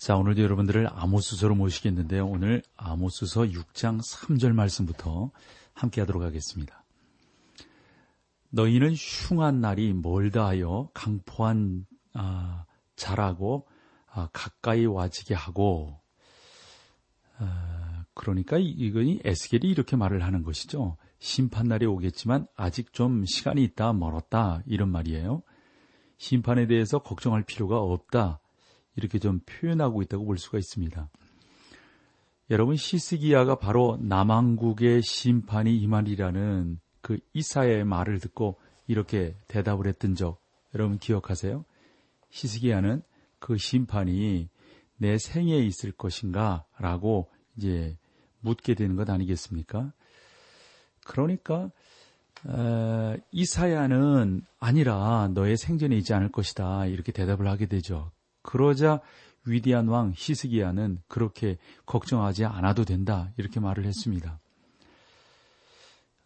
자, 오늘도 여러분들을 아모스서로 모시겠는데요. 오늘 아모스서 6장 3절 말씀부터 함께 하도록 하겠습니다. 너희는 흉한 날이 멀다 하여 강포한 아, 자라고 아, 가까이 와지게 하고 아, 그러니까 이건이 에스겔이 이렇게 말을 하는 것이죠. 심판날이 오겠지만 아직 좀 시간이 있다 멀었다 이런 말이에요. 심판에 대해서 걱정할 필요가 없다. 이렇게 좀 표현하고 있다고 볼 수가 있습니다. 여러분 시스기야가 바로 남왕국의 심판이 임하리라는 그 이사야의 말을 듣고 이렇게 대답을 했던 적 여러분 기억하세요? 시스기야는 그 심판이 내 생에 있을 것인가 라고 이제 묻게 되는 것 아니겠습니까? 그러니까 어, 이사야는 아니라 너의 생전에 있지 않을 것이다 이렇게 대답을 하게 되죠. 그러자 위대한 왕 히스기야는 그렇게 걱정하지 않아도 된다 이렇게 말을 했습니다.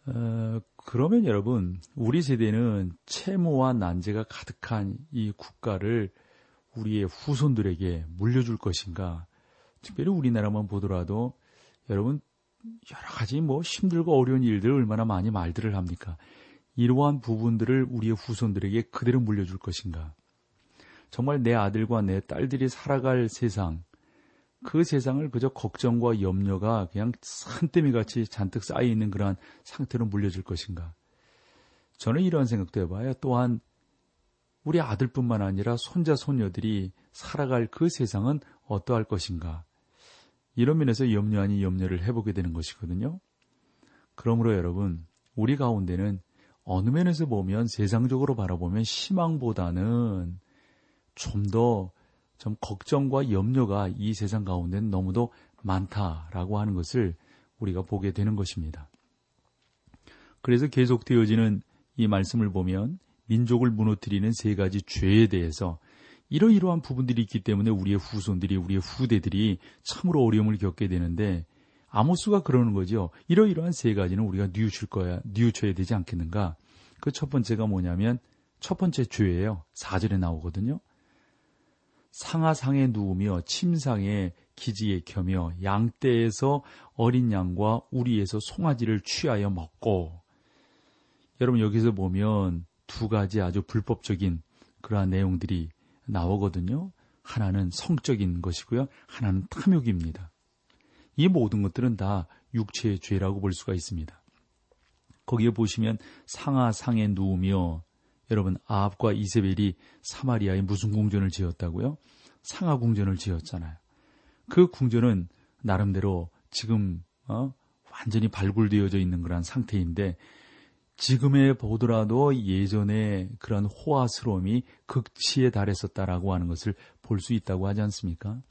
어, 그러면 여러분 우리 세대는 채무와 난제가 가득한 이 국가를 우리의 후손들에게 물려줄 것인가? 특별히 우리나라만 보더라도 여러분 여러 가지 뭐 힘들고 어려운 일들 얼마나 많이 말들을 합니까? 이러한 부분들을 우리의 후손들에게 그대로 물려줄 것인가? 정말 내 아들과 내 딸들이 살아갈 세상, 그 세상을 그저 걱정과 염려가 그냥 산더미 같이 잔뜩 쌓여 있는 그러한 상태로 물려줄 것인가. 저는 이런 생각도 해봐요. 또한 우리 아들뿐만 아니라 손자, 손녀들이 살아갈 그 세상은 어떠할 것인가. 이런 면에서 염려 아닌 염려를 해보게 되는 것이거든요. 그러므로 여러분, 우리 가운데는 어느 면에서 보면 세상적으로 바라보면 희망보다는 좀더좀 걱정과 염려가 이 세상 가운데는 너무도 많다라고 하는 것을 우리가 보게 되는 것입니다. 그래서 계속되어지는 이 말씀을 보면 민족을 무너뜨리는 세 가지 죄에 대해서 이러이러한 부분들이 있기 때문에 우리의 후손들이 우리의 후대들이 참으로 어려움을 겪게 되는데 아모스가 그러는 거죠. 이러이러한 세 가지는 우리가 뉘우칠 거야, 뉘우쳐야 되지 않겠는가? 그 첫 번째가 뭐냐면 첫 번째 죄예요. 4절에 나오거든요. 상하상에 누우며 침상에 기지에 켜며 양떼에서 어린 양과 우리에서 송아지를 취하여 먹고 여러분 여기서 보면 두 가지 아주 불법적인 그러한 내용들이 나오거든요. 하나는 성적인 것이고요. 하나는 탐욕입니다. 이 모든 것들은 다 육체의 죄라고 볼 수가 있습니다. 거기에 보시면 상하상에 누우며 여러분 아합과 이세벨이 사마리아에 무슨 궁전을 지었다고요? 상하 궁전을 지었잖아요. 그 궁전은 나름대로 지금 어? 완전히 발굴되어져 있는 그런 상태인데 지금에 보더라도 예전에 그런 호화스러움이 극치에 달했었다라고 하는 것을 볼 수 있다고 하지 않습니까?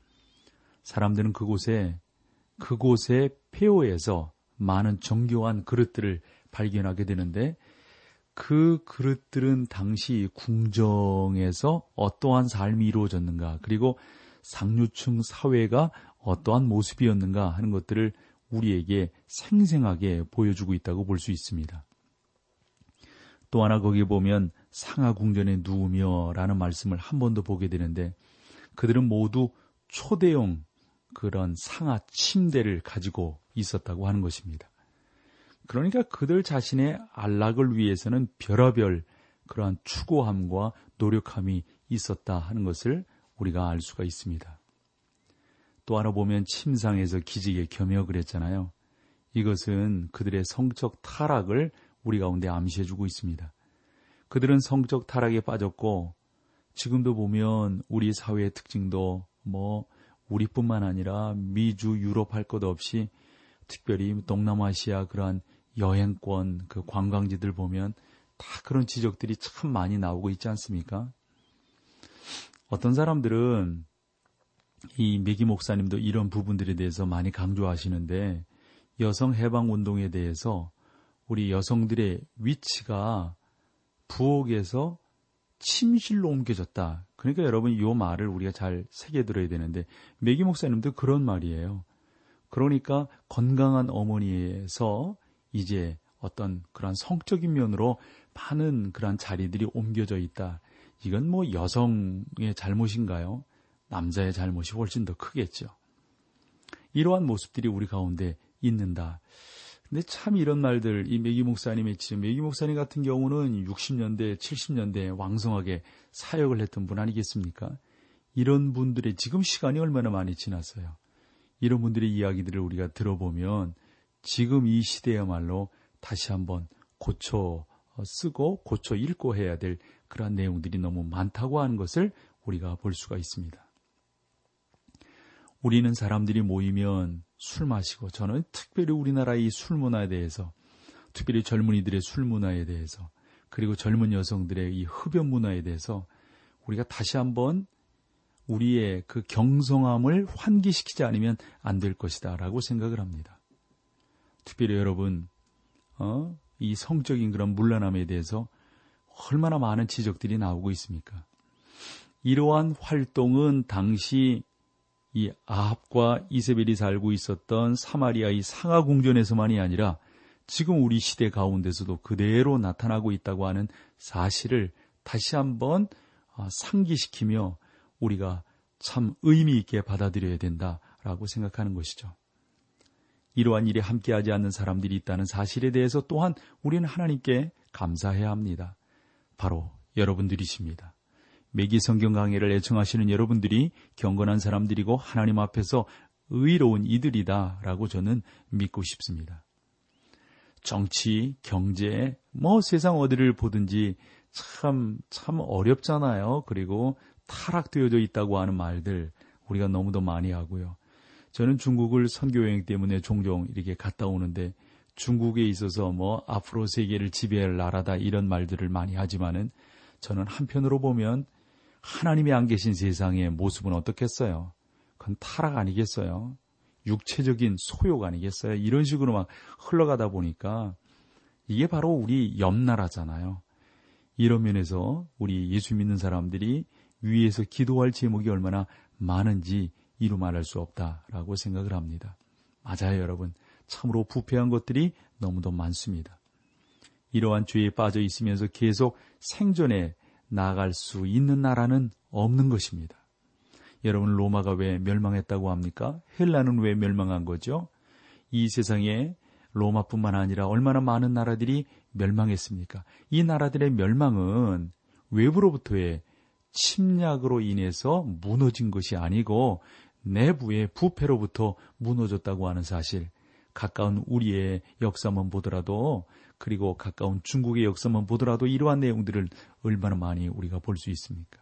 사람들은 그곳에 그곳의 폐허에서 많은 정교한 그릇들을 발견하게 되는데 그 그릇들은 당시 궁정에서 어떠한 삶이 이루어졌는가, 그리고 상류층 사회가 어떠한 모습이었는가 하는 것들을 우리에게 생생하게 보여주고 있다고 볼 수 있습니다. 또 하나 거기 보면 상하 궁전에 누우며 라는 말씀을 한 번 더 보게 되는데 그들은 모두 초대형 그런 상하 침대를 가지고 있었다고 하는 것입니다. 그러니까 그들 자신의 안락을 위해서는 별의별 그러한 추구함과 노력함이 있었다 하는 것을 우리가 알 수가 있습니다. 또 하나 보면 침상에서 기지개 겸여 그랬잖아요. 이것은 그들의 성적 타락을 우리 가운데 암시해주고 있습니다. 그들은 성적 타락에 빠졌고 지금도 보면 우리 사회의 특징도 뭐 우리뿐만 아니라 미주, 유럽 할 것 없이 특별히 동남아시아 그러한 여행권 그 관광지들 보면 다 그런 지적들이 참 많이 나오고 있지 않습니까? 어떤 사람들은 이 메기 목사님도 이런 부분들에 대해서 많이 강조하시는데 여성 해방 운동에 대해서 우리 여성들의 위치가 부엌에서 침실로 옮겨졌다. 그러니까 여러분 이 말을 우리가 잘 새겨들어야 되는데 메기 목사님도 그런 말이에요. 그러니까 건강한 어머니에서 이제 어떤 그런 성적인 면으로 많은 그런 자리들이 옮겨져 있다. 이건 뭐 여성의 잘못인가요? 남자의 잘못이 훨씬 더 크겠죠. 이러한 모습들이 우리 가운데 있는다. 근데 참 이런 말들, 이 메기 목사님의 지금 메기 목사님 같은 경우는 60년대, 70년대 왕성하게 사역을 했던 분 아니겠습니까? 이런 분들의 지금 시간이 얼마나 많이 지났어요. 이런 분들의 이야기들을 우리가 들어보면 지금 이 시대야말로 다시 한번 고쳐 쓰고 고쳐 읽고 해야 될 그러한 내용들이 너무 많다고 하는 것을 우리가 볼 수가 있습니다. 우리는 사람들이 모이면 술 마시고 저는 특별히 우리나라의 술 문화에 대해서 특별히 젊은이들의 술 문화에 대해서 그리고 젊은 여성들의 이 흡연 문화에 대해서 우리가 다시 한번 우리의 그 경성함을 환기시키지 않으면 안 될 것이다라고 생각을 합니다. 특별히 여러분, 어, 이 성적인 그런 물란함에 대해서 얼마나 많은 지적들이 나오고 있습니까? 이러한 활동은 당시 이 아합과 이세벨이 살고 있었던 사마리아의 상하 궁전에서만이 아니라 지금 우리 시대 가운데서도 그대로 나타나고 있다고 하는 사실을 다시 한번 아, 상기시키며 우리가 참 의미 있게 받아들여야 된다라고 생각하는 것이죠. 이러한 일에 함께하지 않는 사람들이 있다는 사실에 대해서 또한 우리는 하나님께 감사해야 합니다. 바로 여러분들이십니다. 매기 성경 강해를 애청하시는 여러분들이 경건한 사람들이고 하나님 앞에서 의로운 이들이다 라고 저는 믿고 싶습니다. 정치, 경제, 뭐 세상 어디를 보든지 참, 참 어렵잖아요. 그리고 타락되어져 있다고 하는 말들 우리가 너무도 많이 하고요. 저는 중국을 선교여행 때문에 종종 이렇게 갔다 오는데 중국에 있어서 뭐 앞으로 세계를 지배할 나라다 이런 말들을 많이 하지만은 저는 한편으로 보면 하나님이 안 계신 세상의 모습은 어떻겠어요? 그건 타락 아니겠어요? 육체적인 소욕 아니겠어요? 이런 식으로 막 흘러가다 보니까 이게 바로 우리 옆나라잖아요. 이런 면에서 우리 예수 믿는 사람들이 위에서 기도할 제목이 얼마나 많은지 이루 말할 수 없다라고 생각을 합니다. 맞아요, 여러분. 참으로 부패한 것들이 너무도 많습니다. 이러한 죄에 빠져 있으면서 계속 생존에 나아갈 수 있는 나라는 없는 것입니다. 여러분 로마가 왜 멸망했다고 합니까? 헬라는 왜 멸망한 거죠? 이 세상에 로마뿐만 아니라 얼마나 많은 나라들이 멸망했습니까? 이 나라들의 멸망은 외부로부터의 침략으로 인해서 무너진 것이 아니고 내부의 부패로부터 무너졌다고 하는 사실. 가까운 우리의 역사만 보더라도 그리고 가까운 중국의 역사만 보더라도 이러한 내용들을 얼마나 많이 우리가 볼 수 있습니까?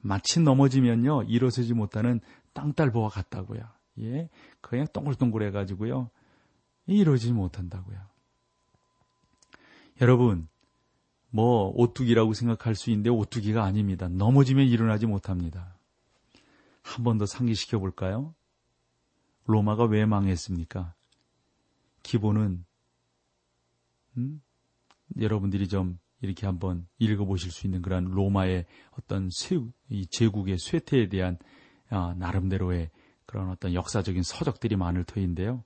마치 넘어지면요, 일어서지 못하는 땅딸보와 같다고요. 예, 그냥 동글동글 해가지고요, 이러지 못한다고요. 여러분, 뭐, 오뚜기라고 생각할 수 있는데 오뚜기가 아닙니다. 넘어지면 일어나지 못합니다. 한 번 더 상기시켜 볼까요? 로마가 왜 망했습니까? 기본은 음? 여러분들이 좀 이렇게 한번 읽어보실 수 있는 그런 로마의 어떤 쇠, 이 제국의 쇠퇴에 대한 아, 나름대로의 그런 어떤 역사적인 서적들이 많을 터인데요.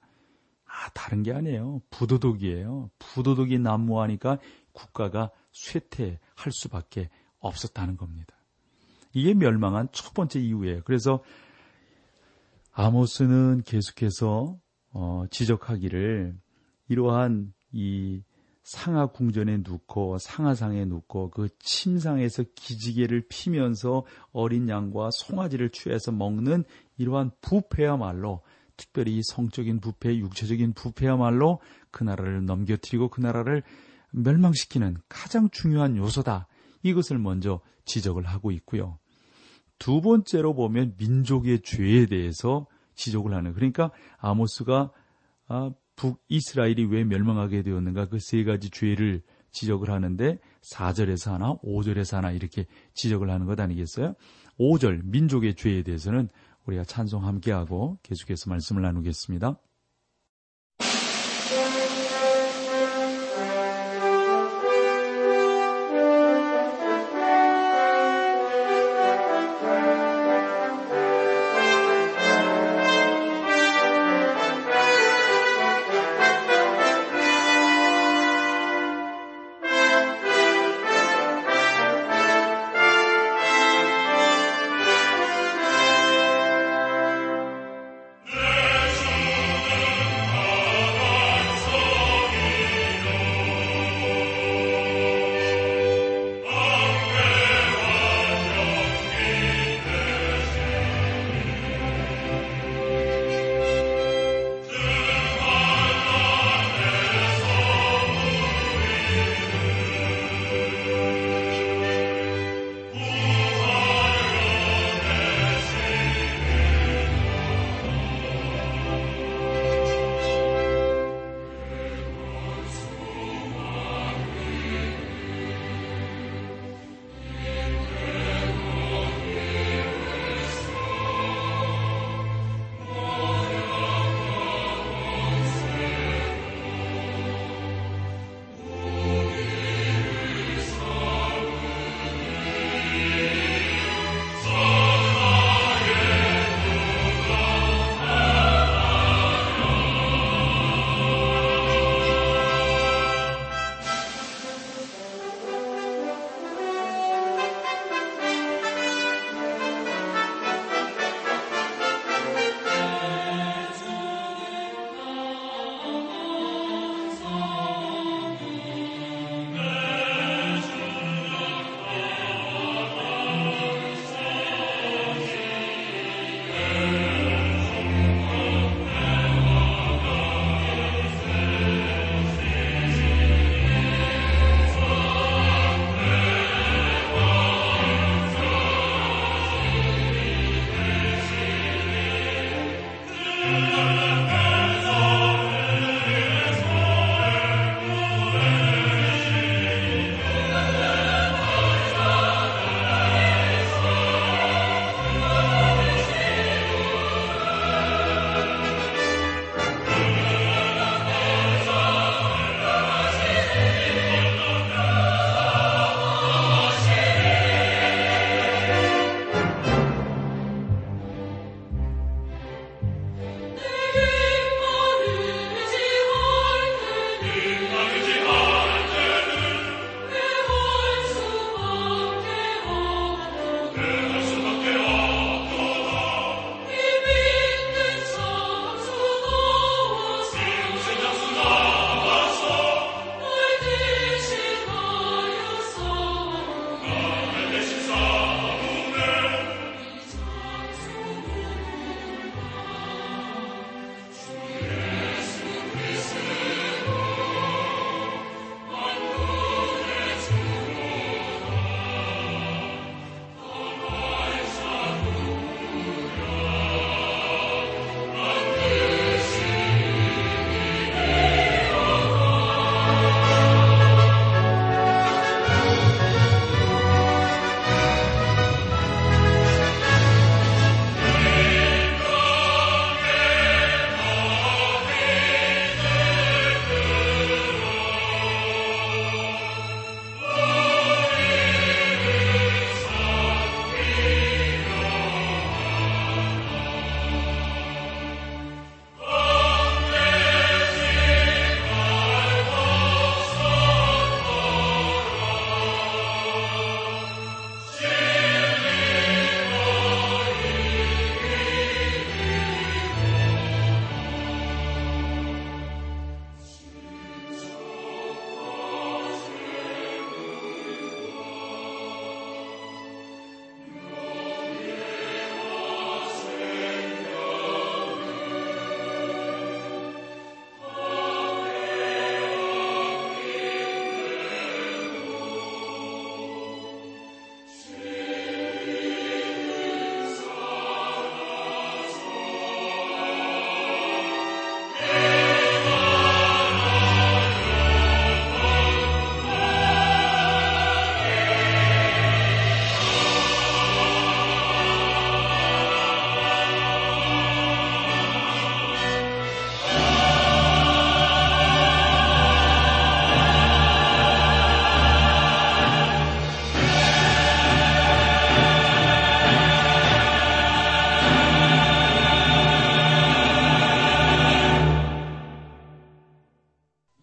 아, 다른 게 아니에요. 부도덕이에요. 부도덕이 난무하니까 국가가 쇠퇴할 수밖에 없었다는 겁니다. 이게 멸망한 첫 번째 이유예요. 그래서 아모스는 계속해서 어, 지적하기를 이러한 이 상하 궁전에 눕고 상하상에 눕고 그 침상에서 기지개를 피면서 어린 양과 송아지를 취해서 먹는 이러한 부패야말로 특별히 성적인 부패, 육체적인 부패야말로 그 나라를 넘겨뜨리고 그 나라를 멸망시키는 가장 중요한 요소다. 이것을 먼저 지적을 하고 있고요. 두 번째로 보면 민족의 죄에 대해서 지적을 하는. 그러니까 아모스가 아, 북이스라엘이 왜 멸망하게 되었는가 그 세 가지 죄를 지적을 하는데 4절에서 하나, 5절에서 하나 이렇게 지적을 하는 것 아니겠어요? 5절 민족의 죄에 대해서는 우리가 찬송 함께하고 계속해서 말씀을 나누겠습니다.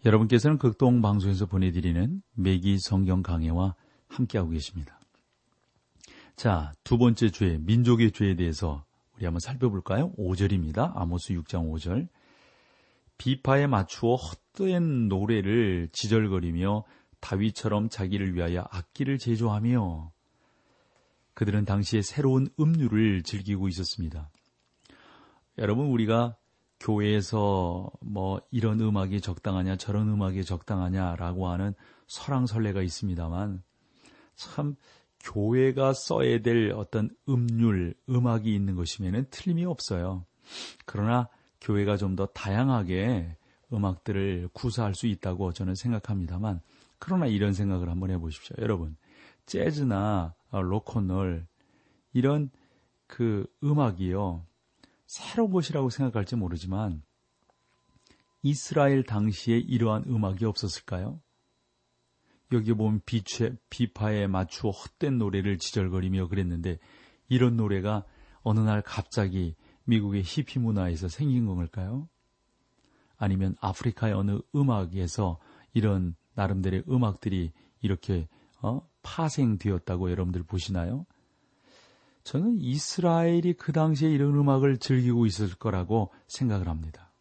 여러분께서는 극동 방송에서 보내드리는 매기 성경 강해와 함께하고 계십니다. 자, 두 번째 죄, 민족의 죄에 대해서 우리 한번 살펴볼까요? 5절입니다. 아모스 6장 5절. 비파에 맞추어 헛된 노래를 지절거리며 다윗처럼 자기를 위하여 악기를 제조하며 그들은 당시에 새로운 음료를 즐기고 있었습니다. 여러분 우리가 교회에서 뭐 이런 음악이 적당하냐 저런 음악이 적당하냐라고 하는 설랑설레가 있습니다만 참 교회가 써야 될 어떤 음률, 음악이 있는 것이면 틀림이 없어요. 그러나 교회가 좀 더 다양하게 음악들을 구사할 수 있다고 저는 생각합니다만 그러나 이런 생각을 한번 해보십시오. 여러분 재즈나 로큰롤 이런 그 음악이요 새로운 것이라고 생각할지 모르지만 이스라엘 당시에 이러한 음악이 없었을까요? 여기 보면 비체, 비파에 맞추어 헛된 노래를 지절거리며 그랬는데 이런 노래가 어느 날 갑자기 미국의 히피 문화에서 생긴 걸까요? 아니면 아프리카의 어느 음악에서 이런 나름대로의 음악들이 이렇게 어? 파생되었다고 여러분들 보시나요? 저는 이스라엘이 그 당시에 이런 음악을 즐기고 있을 거라고 생각을 합니다.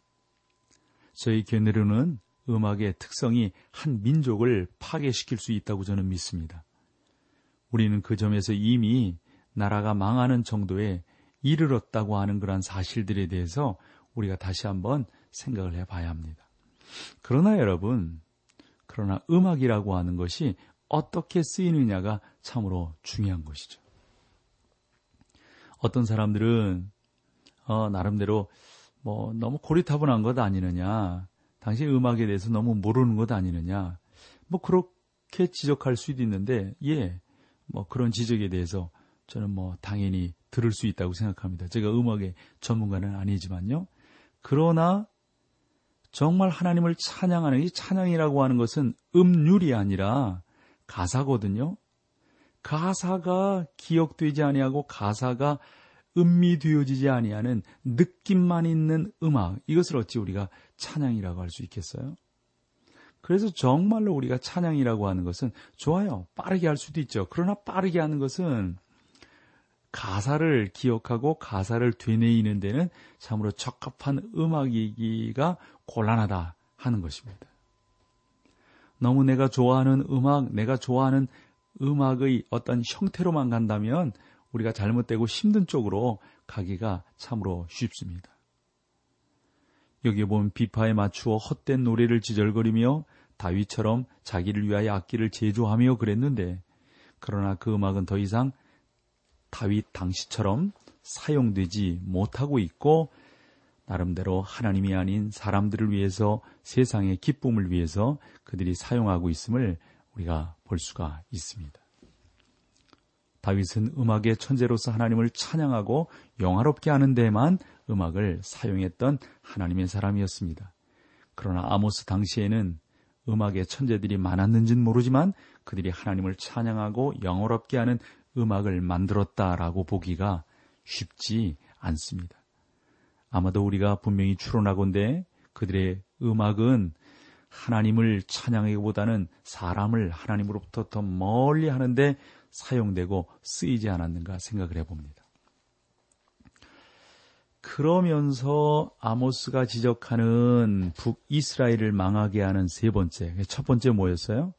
저희 견해로는 음악의 특성이 한 민족을 파괴시킬 수 있다고 저는 믿습니다. 우리는 그 점에서 이미 나라가 망하는 정도에 이르렀다고 하는 그러한 사실들에 대해서 우리가 다시 한번 생각을 해 봐야 합니다. 그러나 여러분, 그러나 음악이라고 하는 것이 어떻게 쓰이느냐가 참으로 중요한 것이죠. 어떤 사람들은 어, 나름대로 뭐 너무 고리타분한 것 아니느냐, 당신 음악에 대해서 너무 모르는 것 아니느냐, 뭐 그렇게 지적할 수도 있는데, 예, 뭐 그런 지적에 대해서 저는 뭐 당연히 들을 수 있다고 생각합니다. 제가 음악의 전문가는 아니지만요. 그러나 정말 하나님을 찬양하는 이 찬양이라고 하는 것은 음률이 아니라 가사거든요. 가사가 기억되지 아니하고 가사가 음미되어지지 아니하는 느낌만 있는 음악 이것을 어찌 우리가 찬양이라고 할 수 있겠어요? 그래서 정말로 우리가 찬양이라고 하는 것은 좋아요. 빠르게 할 수도 있죠. 그러나 빠르게 하는 것은 가사를 기억하고 가사를 되뇌이는 데는 참으로 적합한 음악이기가 곤란하다 하는 것입니다. 너무 내가 좋아하는 음악, 내가 좋아하는 음악의 어떤 형태로만 간다면 우리가 잘못되고 힘든 쪽으로 가기가 참으로 쉽습니다. 여기에 보면 비파에 맞추어 헛된 노래를 지절거리며 다윗처럼 자기를 위하여 악기를 제조하며 그랬는데 그러나 그 음악은 더 이상 다윗 당시처럼 사용되지 못하고 있고 나름대로 하나님이 아닌 사람들을 위해서 세상의 기쁨을 위해서 그들이 사용하고 있음을 우리가 볼 수가 있습니다. 다윗은 음악의 천재로서 하나님을 찬양하고 영화롭게 하는 데만 음악을 사용했던 하나님의 사람이었습니다. 그러나 아모스 당시에는 음악의 천재들이 많았는지는 모르지만 그들이 하나님을 찬양하고 영어롭게 하는 음악을 만들었다라고 보기가 쉽지 않습니다. 아마도 우리가 분명히 추론하건대 그들의 음악은 하나님을 찬양하기보다는 사람을 하나님으로부터 더 멀리 하는데 사용되고 쓰이지 않았는가 생각을 해봅니다. 그러면서 아모스가 지적하는 북이스라엘을 망하게 하는 세 번째, 첫 번째 뭐였어요?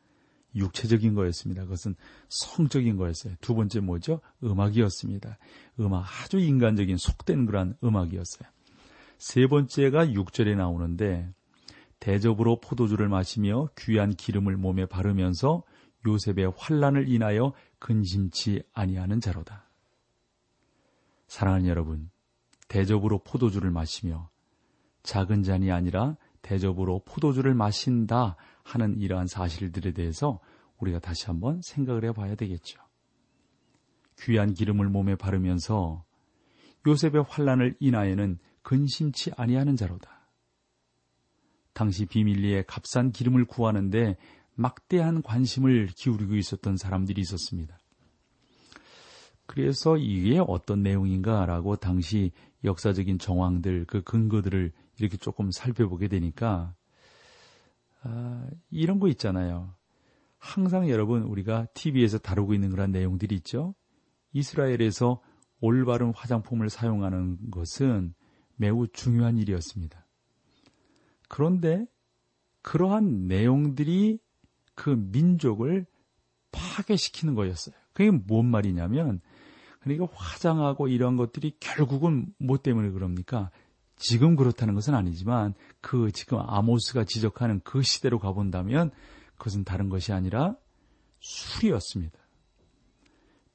육체적인 거였습니다. 그것은 성적인 거였어요. 두 번째 뭐죠? 음악이었습니다. 음악, 아주 인간적인 속된 그런 음악이었어요. 세 번째가 6절에 나오는데 대접으로 포도주를 마시며 귀한 기름을 몸에 바르면서 요셉의 환란을 인하여 근심치 아니하는 자로다. 사랑하는 여러분, 대접으로 포도주를 마시며 작은 잔이 아니라 대접으로 포도주를 마신다 하는 이러한 사실들에 대해서 우리가 다시 한번 생각을 해봐야 되겠죠. 귀한 기름을 몸에 바르면서 요셉의 환란을 인하여는 근심치 아니하는 자로다. 당시 비밀리에 값싼 기름을 구하는데 막대한 관심을 기울이고 있었던 사람들이 있었습니다. 그래서 이게 어떤 내용인가라고 당시 역사적인 정황들, 그 근거들을 이렇게 조금 살펴보게 되니까 아, 이런 거 있잖아요. 항상 여러분 우리가 TV에서 다루고 있는 그런 내용들이 있죠. 이스라엘에서 올바른 화장품을 사용하는 것은 매우 중요한 일이었습니다. 그런데 그러한 내용들이 그 민족을 파괴시키는 거였어요. 그게 뭔 말이냐면, 그러니까 화장하고 이런 것들이 결국은 뭐 때문에 그럽니까? 지금 그렇다는 것은 아니지만 그 지금 아모스가 지적하는 그 시대로 가본다면 그것은 다른 것이 아니라 술이었습니다.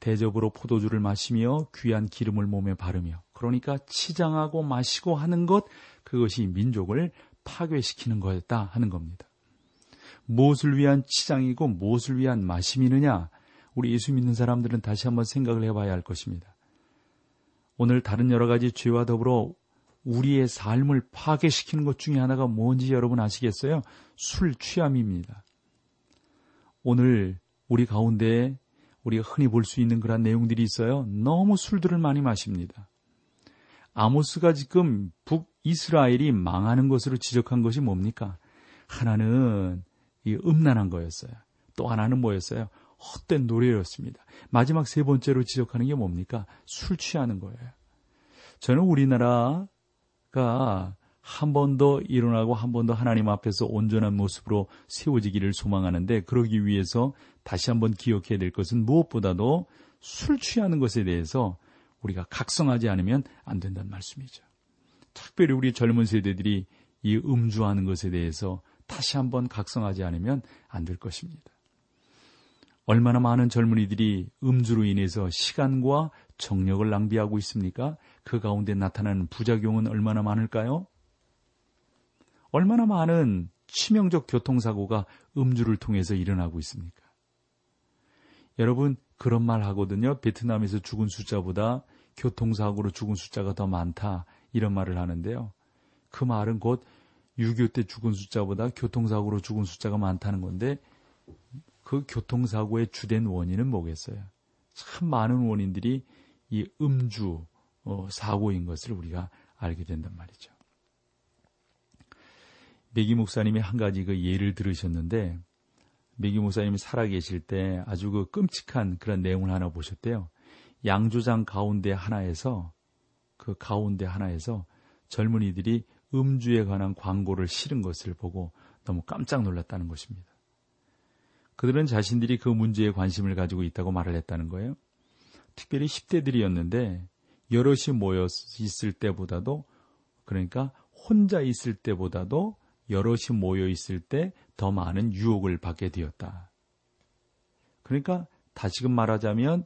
대접으로 포도주를 마시며 귀한 기름을 몸에 바르며 그러니까 치장하고 마시고 하는 것 그것이 민족을 파괴시키는 거였다 하는 겁니다. 무엇을 위한 치장이고 무엇을 위한 마심이느냐 우리 예수 믿는 사람들은 다시 한번 생각을 해봐야 할 것입니다. 오늘 다른 여러 가지 죄와 더불어 우리의 삶을 파괴시키는 것 중에 하나가 뭔지 여러분 아시겠어요? 술 취함입니다. 오늘 우리 가운데 우리가 흔히 볼 수 있는 그런 내용들이 있어요. 너무 술들을 많이 마십니다. 아모스가 지금 북이스라엘이 망하는 것으로 지적한 것이 뭡니까? 하나는 이 음란한 거였어요. 또 하나는 뭐였어요? 헛된 노래였습니다. 마지막 세 번째로 지적하는 게 뭡니까? 술 취하는 거예요. 저는 우리나라가 한 번 더 일어나고 한 번 더 하나님 앞에서 온전한 모습으로 세워지기를 소망하는데 그러기 위해서 다시 한번 기억해야 될 것은 무엇보다도 술 취하는 것에 대해서 우리가 각성하지 않으면 안 된다는 말씀이죠. 특별히 우리 젊은 세대들이 이 음주하는 것에 대해서 다시 한번 각성하지 않으면 안 될 것입니다. 얼마나 많은 젊은이들이 음주로 인해서 시간과 정력을 낭비하고 있습니까? 그 가운데 나타나는 부작용은 얼마나 많을까요? 얼마나 많은 치명적 교통사고가 음주를 통해서 일어나고 있습니까? 여러분, 그런 말 하거든요. 베트남에서 죽은 숫자보다 교통사고로 죽은 숫자가 더 많다. 이런 말을 하는데요. 그 말은 곧 6.25 때 죽은 숫자보다 교통사고로 죽은 숫자가 많다는 건데 그 교통사고의 주된 원인은 뭐겠어요? 참 많은 원인들이 이 음주 어, 사고인 것을 우리가 알게 된단 말이죠. 메기 목사님이 한 가지 그 예를 들으셨는데 메기 목사님이 살아계실 때 아주 그 끔찍한 그런 내용을 하나 보셨대요. 양조장 가운데 하나에서 그 가운데 하나에서 젊은이들이 음주에 관한 광고를 실은 것을 보고 너무 깜짝 놀랐다는 것입니다. 그들은 자신들이 그 문제에 관심을 가지고 있다고 말을 했다는 거예요. 특별히 10대들이었는데 여럿이 모여 있을 때보다도 그러니까 혼자 있을 때보다도 여럿이 모여 있을 때 더 많은 유혹을 받게 되었다. 그러니까 다시금 말하자면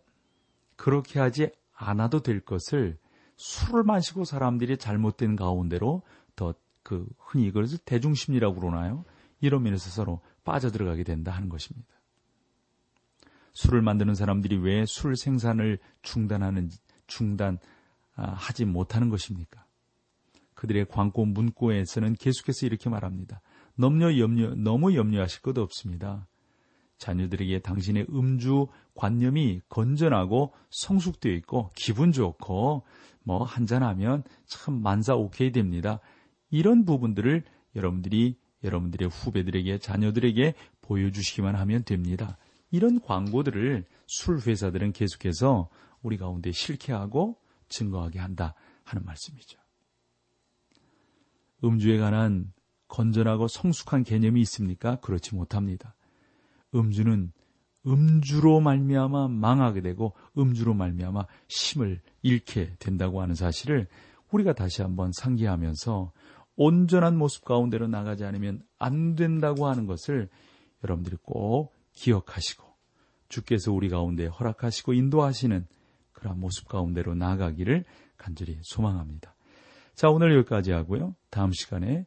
그렇게 하지 않아도 될 것을 술을 마시고 사람들이 잘못된 가운데로 더 그 흔히 이것을 대중심리라고 그러나요? 이런 면에서 서로 빠져들어가게 된다 하는 것입니다. 술을 만드는 사람들이 왜 술 생산을 중단하는 중단하지 못하는 것입니까? 그들의 광고 문구에서는 계속해서 이렇게 말합니다. 너무 염려 너무 염려하실 것도 없습니다. 자녀들에게 당신의 음주 관념이 건전하고 성숙되어 있고 기분 좋고 뭐 한잔하면 참 만사 오케이 됩니다. 이런 부분들을 여러분들이 여러분들의 후배들에게 자녀들에게 보여주시기만 하면 됩니다. 이런 광고들을 술 회사들은 계속해서 우리 가운데 실케하고 증거하게 한다 하는 말씀이죠. 음주에 관한 건전하고 성숙한 개념이 있습니까? 그렇지 못합니다. 음주는 음주로 말미암아 망하게 되고 음주로 말미암아 힘을 잃게 된다고 하는 사실을 우리가 다시 한번 상기하면서 온전한 모습 가운데로 나가지 않으면 안 된다고 하는 것을 여러분들이 꼭 기억하시고 주께서 우리 가운데 허락하시고 인도하시는 그런 모습 가운데로 나아가기를 간절히 소망합니다. 자, 오늘 여기까지 하고요. 다음 시간에